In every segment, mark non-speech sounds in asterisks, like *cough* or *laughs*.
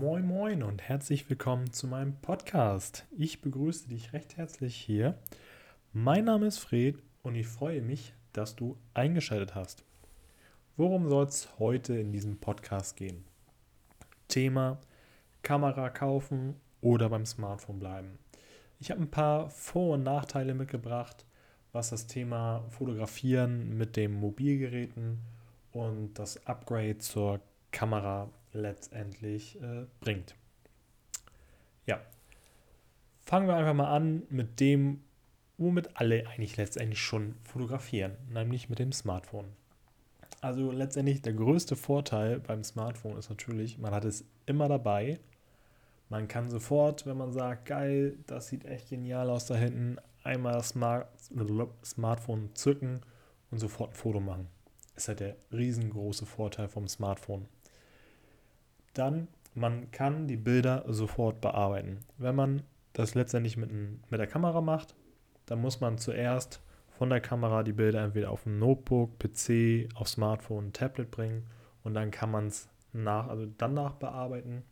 Moin Moin und herzlich willkommen zu meinem Podcast. Ich begrüße dich recht herzlich hier. Mein Name ist Fred und ich freue mich, dass du eingeschaltet hast. Worum soll es heute in diesem Podcast gehen? Thema Kamera kaufen oder beim Smartphone bleiben. Ich habe ein paar Vor- und Nachteile mitgebracht, was das Thema Fotografieren mit den Mobilgeräten und das Upgrade zur Kamera letztendlich äh, bringt. Ja, fangen wir einfach mal an mit dem, womit alle eigentlich letztendlich schon fotografieren, nämlich mit dem Smartphone. Also letztendlich der größte Vorteil beim Smartphone ist natürlich, man hat es immer dabei. Man kann sofort, wenn man sagt, geil, das sieht echt genial aus da hinten, einmal das Smart Smartphone zücken und sofort ein Foto machen. Ist halt der riesengroße Vorteil vom Smartphone. Dann, man kann die Bilder sofort bearbeiten. Wenn man das letztendlich mit, mit der Kamera macht, dann muss man zuerst von der Kamera die Bilder entweder auf ein Notebook, PC, auf Smartphone, Tablet bringen und dann kann man es nach, also dann nachbearbeiten.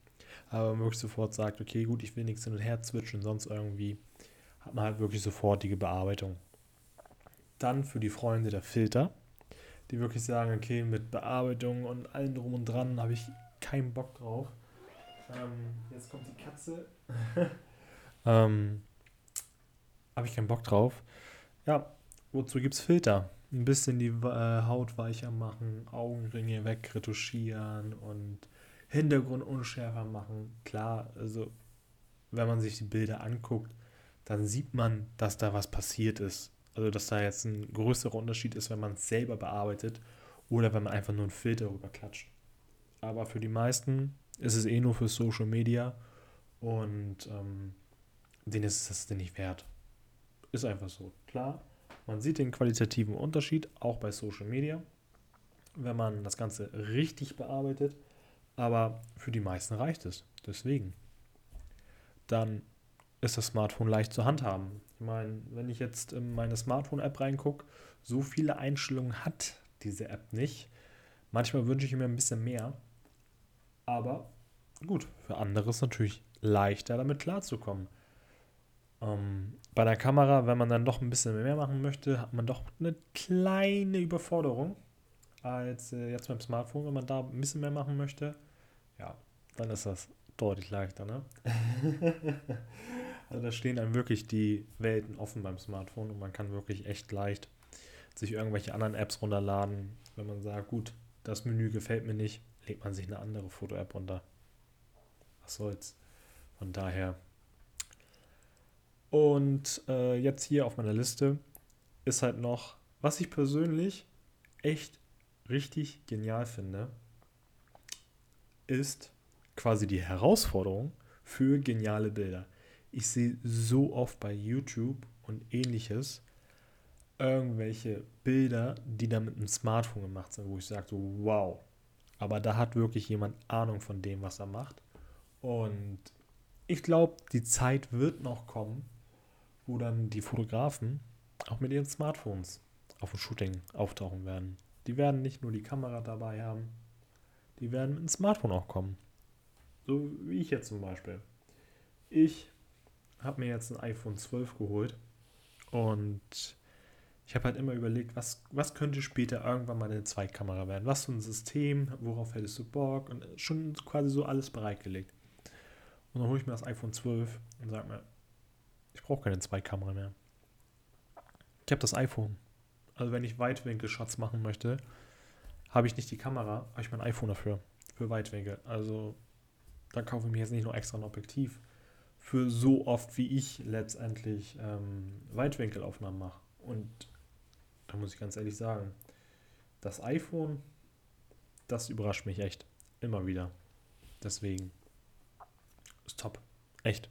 Aber wenn man wirklich sofort sagt, okay, gut, ich will nichts hin und her switchen, sonst irgendwie, hat man halt wirklich sofortige Bearbeitung. Dann für die Freunde der Filter, die wirklich sagen, okay, mit Bearbeitung und allem drum und dran habe ich keinen Bock drauf. Ähm, jetzt kommt die Katze. *laughs* ähm, Habe ich keinen Bock drauf. Ja, wozu gibt es Filter? Ein bisschen die äh, Haut weicher machen, Augenringe wegretuschieren und Hintergrund unschärfer machen. Klar, also wenn man sich die Bilder anguckt, dann sieht man, dass da was passiert ist. Also dass da jetzt ein größerer Unterschied ist, wenn man es selber bearbeitet oder wenn man einfach nur einen Filter rüberklatscht. Aber für die meisten ist es eh nur für Social Media und ähm, denen ist es das denn nicht wert. Ist einfach so. Klar, man sieht den qualitativen Unterschied auch bei Social Media, wenn man das Ganze richtig bearbeitet, aber für die meisten reicht es. Deswegen. Dann ist das Smartphone leicht zu handhaben. Ich meine, wenn ich jetzt in meine Smartphone-App reingucke, so viele Einstellungen hat diese App nicht. Manchmal wünsche ich mir ein bisschen mehr. Aber gut, für andere ist es natürlich leichter, damit klarzukommen. Ähm, bei der Kamera, wenn man dann doch ein bisschen mehr machen möchte, hat man doch eine kleine Überforderung als äh, jetzt beim Smartphone. Wenn man da ein bisschen mehr machen möchte, ja, dann ist das deutlich leichter. Ne? *laughs* also da stehen einem wirklich die Welten offen beim Smartphone und man kann wirklich echt leicht sich irgendwelche anderen Apps runterladen, wenn man sagt, gut, das Menü gefällt mir nicht, legt man sich eine andere Foto-App runter. Was soll's. Von daher. Und äh, jetzt hier auf meiner Liste ist halt noch, was ich persönlich echt richtig genial finde, ist quasi die Herausforderung für geniale Bilder. Ich sehe so oft bei YouTube und ähnliches irgendwelche Bilder, die da mit einem Smartphone gemacht sind, wo ich sage so, wow, aber da hat wirklich jemand Ahnung von dem, was er macht. Und ich glaube, die Zeit wird noch kommen, wo dann die Fotografen auch mit ihren Smartphones auf dem Shooting auftauchen werden. Die werden nicht nur die Kamera dabei haben, die werden mit dem Smartphone auch kommen. So wie ich jetzt zum Beispiel. Ich habe mir jetzt ein iPhone 12 geholt und ich habe halt immer überlegt, was, was könnte später irgendwann mal eine Zweitkamera werden? Was für ein System? Worauf hättest du Bock? Und schon quasi so alles bereitgelegt. Und dann hole ich mir das iPhone 12 und sage mir, ich brauche keine Zweitkamera mehr. Ich habe das iPhone. Also wenn ich Weitwinkel-Shots machen möchte, habe ich nicht die Kamera, habe ich mein iPhone dafür. Für Weitwinkel. Also da kaufe ich mir jetzt nicht nur extra ein Objektiv. Für so oft, wie ich letztendlich ähm, Weitwinkelaufnahmen mache. Und da muss ich ganz ehrlich sagen, das iPhone, das überrascht mich echt. Immer wieder. Deswegen ist top. Echt.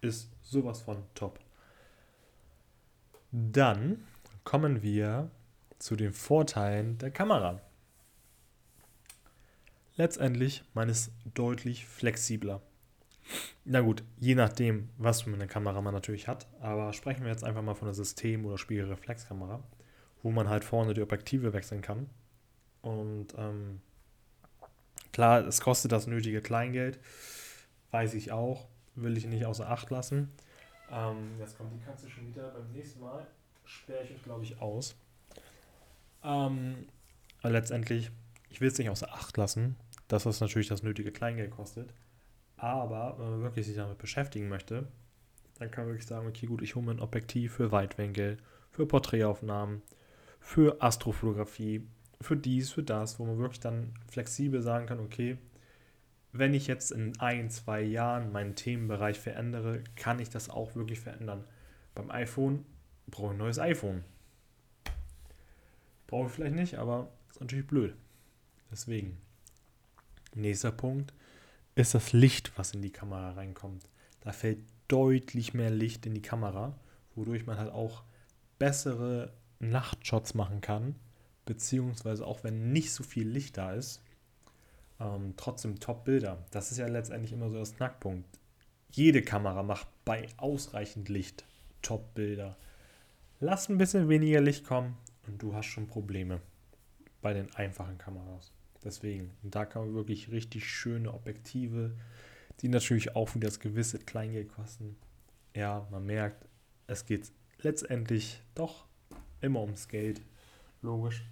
Ist sowas von top. Dann kommen wir zu den Vorteilen der Kamera. Letztendlich, man ist deutlich flexibler. Na gut, je nachdem, was für eine Kamera man natürlich hat, aber sprechen wir jetzt einfach mal von der System- oder Spiegelreflexkamera wo man halt vorne die Objektive wechseln kann. Und ähm, klar, es kostet das nötige Kleingeld. weiß ich auch, will ich nicht außer Acht lassen. Ähm, jetzt kommt die Katze schon wieder. Beim nächsten Mal sperre ich euch, glaube ich, aus. Ähm, aber letztendlich, ich will es nicht außer Acht lassen, dass das natürlich das nötige Kleingeld kostet. Aber wenn man wirklich sich damit beschäftigen möchte, dann kann man wirklich sagen, okay, gut, ich hole mir ein Objektiv für Weitwinkel, für Porträtaufnahmen, für Astrofotografie, für dies, für das, wo man wirklich dann flexibel sagen kann, okay, wenn ich jetzt in ein, zwei Jahren meinen Themenbereich verändere, kann ich das auch wirklich verändern. Beim iPhone brauche ich ein neues iPhone. Brauche ich vielleicht nicht, aber ist natürlich blöd. Deswegen. Nächster Punkt ist das Licht, was in die Kamera reinkommt. Da fällt deutlich mehr Licht in die Kamera, wodurch man halt auch bessere Nachtshots machen kann, beziehungsweise auch wenn nicht so viel Licht da ist, ähm, trotzdem Top-Bilder. Das ist ja letztendlich immer so das Knackpunkt. Jede Kamera macht bei ausreichend Licht Top-Bilder. Lass ein bisschen weniger Licht kommen und du hast schon Probleme bei den einfachen Kameras. Deswegen, da kann man wirklich richtig schöne Objektive, die natürlich auch wieder das gewisse Kleingeld kosten. Ja, man merkt, es geht letztendlich doch immer ums Geld. Logisch.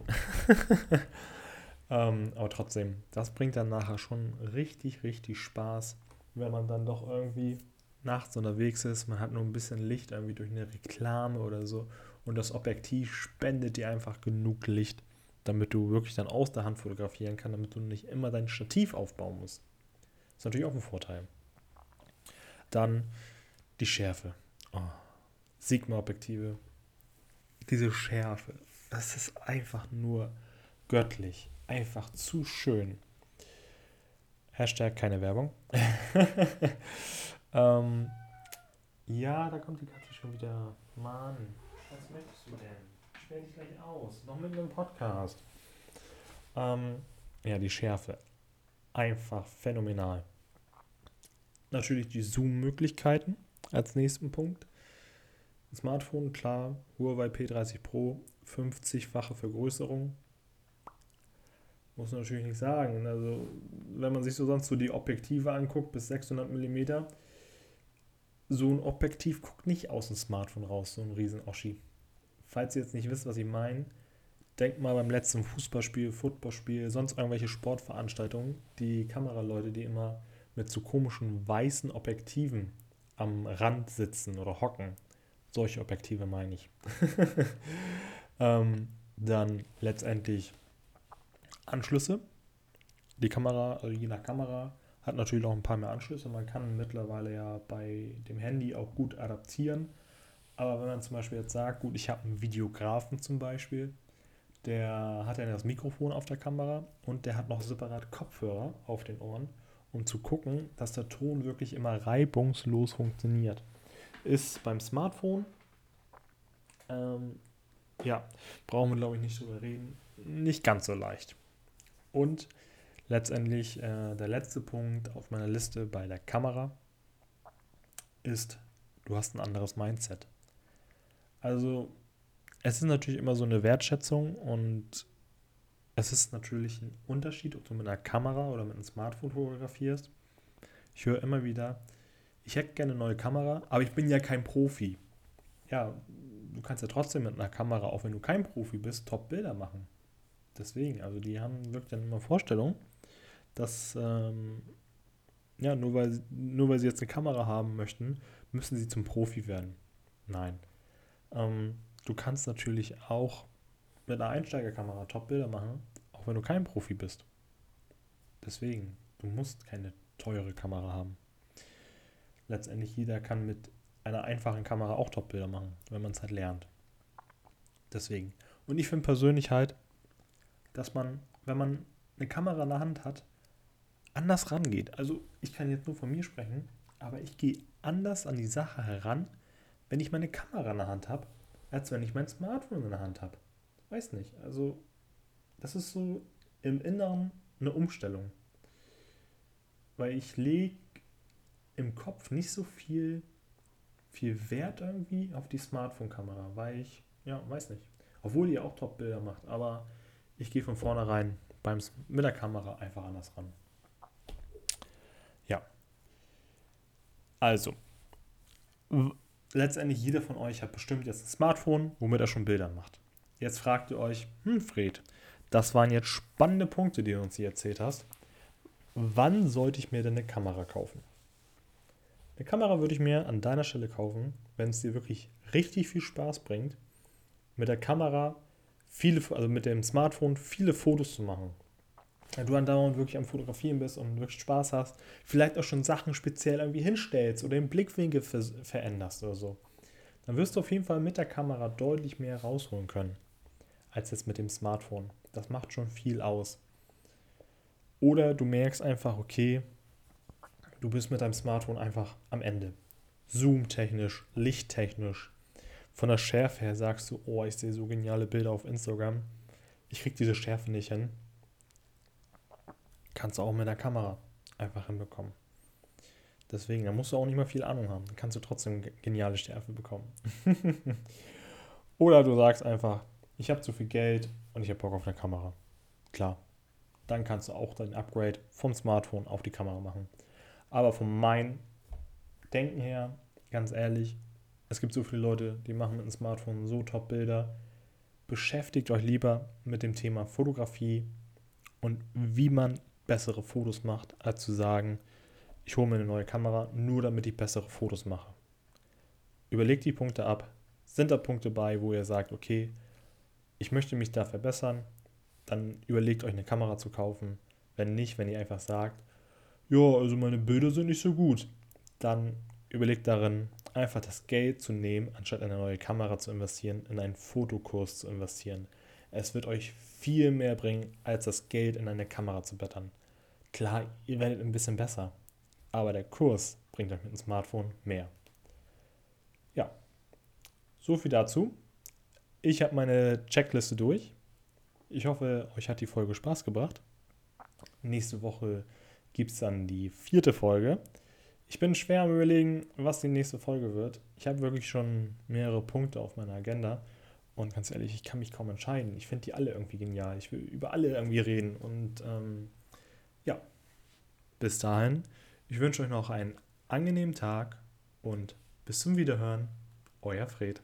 *laughs* ähm, aber trotzdem, das bringt dann nachher schon richtig, richtig Spaß, wenn man dann doch irgendwie nachts unterwegs ist. Man hat nur ein bisschen Licht irgendwie durch eine Reklame oder so. Und das Objektiv spendet dir einfach genug Licht, damit du wirklich dann aus der Hand fotografieren kannst, damit du nicht immer dein Stativ aufbauen musst. Das ist natürlich auch ein Vorteil. Dann die Schärfe. Oh. Sigma-Objektive. Diese Schärfe. Das ist einfach nur göttlich. Einfach zu schön. Hashtag keine Werbung. *laughs* ähm, ja, da kommt die Katze schon wieder. Mann, was möchtest du denn? Ich sperre dich gleich aus. Noch mit einem Podcast. Ähm, ja, die Schärfe. Einfach phänomenal. Natürlich die Zoom-Möglichkeiten als nächsten Punkt. Smartphone, klar, Huawei P30 Pro, 50-fache Vergrößerung. Muss man natürlich nicht sagen. Also, wenn man sich so sonst so die Objektive anguckt, bis 600 mm, so ein Objektiv guckt nicht aus dem Smartphone raus, so ein riesen Oschi. Falls ihr jetzt nicht wisst, was ich meine, denkt mal beim letzten Fußballspiel, Footballspiel, sonst irgendwelche Sportveranstaltungen, die Kameraleute, die immer mit so komischen weißen Objektiven am Rand sitzen oder hocken. Solche Objektive meine ich. *laughs* ähm, dann letztendlich Anschlüsse. Die Kamera, also je nach Kamera, hat natürlich noch ein paar mehr Anschlüsse. Man kann mittlerweile ja bei dem Handy auch gut adaptieren. Aber wenn man zum Beispiel jetzt sagt, gut, ich habe einen Videografen zum Beispiel, der hat ja das Mikrofon auf der Kamera und der hat noch separat Kopfhörer auf den Ohren um zu gucken, dass der Ton wirklich immer reibungslos funktioniert. Ist beim Smartphone, ähm, ja, brauchen wir glaube ich nicht drüber reden, nicht ganz so leicht. Und letztendlich äh, der letzte Punkt auf meiner Liste bei der Kamera ist, du hast ein anderes Mindset. Also es ist natürlich immer so eine Wertschätzung und es ist natürlich ein Unterschied, ob du mit einer Kamera oder mit einem Smartphone fotografierst. Ich höre immer wieder, ich hätte gerne eine neue Kamera, aber ich bin ja kein Profi. Ja, du kannst ja trotzdem mit einer Kamera, auch wenn du kein Profi bist, Top-Bilder machen. Deswegen, also die haben wirklich dann immer Vorstellungen, dass, ähm, ja, nur weil, nur weil sie jetzt eine Kamera haben möchten, müssen sie zum Profi werden. Nein. Ähm, du kannst natürlich auch mit einer Einsteigerkamera Top-Bilder machen, auch wenn du kein Profi bist. Deswegen, du musst keine teure Kamera haben. Letztendlich jeder kann mit einer einfachen Kamera auch Top-Bilder machen, wenn man es halt lernt. Deswegen. Und ich finde persönlich halt, dass man, wenn man eine Kamera in der Hand hat, anders rangeht. Also ich kann jetzt nur von mir sprechen, aber ich gehe anders an die Sache heran, wenn ich meine Kamera in der Hand habe, als wenn ich mein Smartphone in der Hand habe. Weiß nicht. Also, das ist so im Inneren eine Umstellung. Weil ich lege im Kopf nicht so viel, viel Wert irgendwie auf die Smartphone-Kamera, weil ich, ja, weiß nicht. Obwohl die auch Top-Bilder macht, aber ich gehe von vornherein beim, mit der Kamera einfach anders ran. Ja. Also, letztendlich jeder von euch hat bestimmt jetzt ein Smartphone, womit er schon Bilder macht. Jetzt fragt ihr euch, hm Fred, das waren jetzt spannende Punkte, die du uns hier erzählt hast. Wann sollte ich mir denn eine Kamera kaufen? Eine Kamera würde ich mir an deiner Stelle kaufen, wenn es dir wirklich richtig viel Spaß bringt, mit der Kamera viele, also mit dem Smartphone viele Fotos zu machen. Wenn du andauernd wirklich am Fotografieren bist und wirklich Spaß hast, vielleicht auch schon Sachen speziell irgendwie hinstellst oder den Blickwinkel ver veränderst oder so, dann wirst du auf jeden Fall mit der Kamera deutlich mehr rausholen können, als jetzt mit dem Smartphone. Das macht schon viel aus. Oder du merkst einfach, okay, du bist mit deinem Smartphone einfach am Ende. Zoom-technisch, lichttechnisch, von der Schärfe her sagst du, oh, ich sehe so geniale Bilder auf Instagram. Ich kriege diese Schärfe nicht hin. Kannst du auch mit der Kamera einfach hinbekommen. Deswegen, da musst du auch nicht mal viel Ahnung haben. Dann kannst du trotzdem geniale Schärfe bekommen. *laughs* Oder du sagst einfach, ich habe zu viel Geld und ich habe Bock auf eine Kamera. Klar. Dann kannst du auch dein Upgrade vom Smartphone auf die Kamera machen. Aber von meinem Denken her, ganz ehrlich, es gibt so viele Leute, die machen mit dem Smartphone so top Bilder. Beschäftigt euch lieber mit dem Thema Fotografie und wie man bessere Fotos macht, als zu sagen, ich hole mir eine neue Kamera, nur damit ich bessere Fotos mache. Überlegt die Punkte ab. Sind da Punkte bei, wo ihr sagt, okay, ich möchte mich da verbessern, dann überlegt euch eine Kamera zu kaufen. Wenn nicht, wenn ihr einfach sagt, ja, also meine Bilder sind nicht so gut, dann überlegt darin, einfach das Geld zu nehmen, anstatt in eine neue Kamera zu investieren, in einen Fotokurs zu investieren. Es wird euch viel mehr bringen, als das Geld in eine Kamera zu bettern. Klar, ihr werdet ein bisschen besser, aber der Kurs bringt euch mit dem Smartphone mehr. Ja, so viel dazu. Ich habe meine Checkliste durch. Ich hoffe, euch hat die Folge Spaß gebracht. Nächste Woche gibt es dann die vierte Folge. Ich bin schwer am Überlegen, was die nächste Folge wird. Ich habe wirklich schon mehrere Punkte auf meiner Agenda. Und ganz ehrlich, ich kann mich kaum entscheiden. Ich finde die alle irgendwie genial. Ich will über alle irgendwie reden. Und ähm, ja, bis dahin. Ich wünsche euch noch einen angenehmen Tag und bis zum Wiederhören. Euer Fred.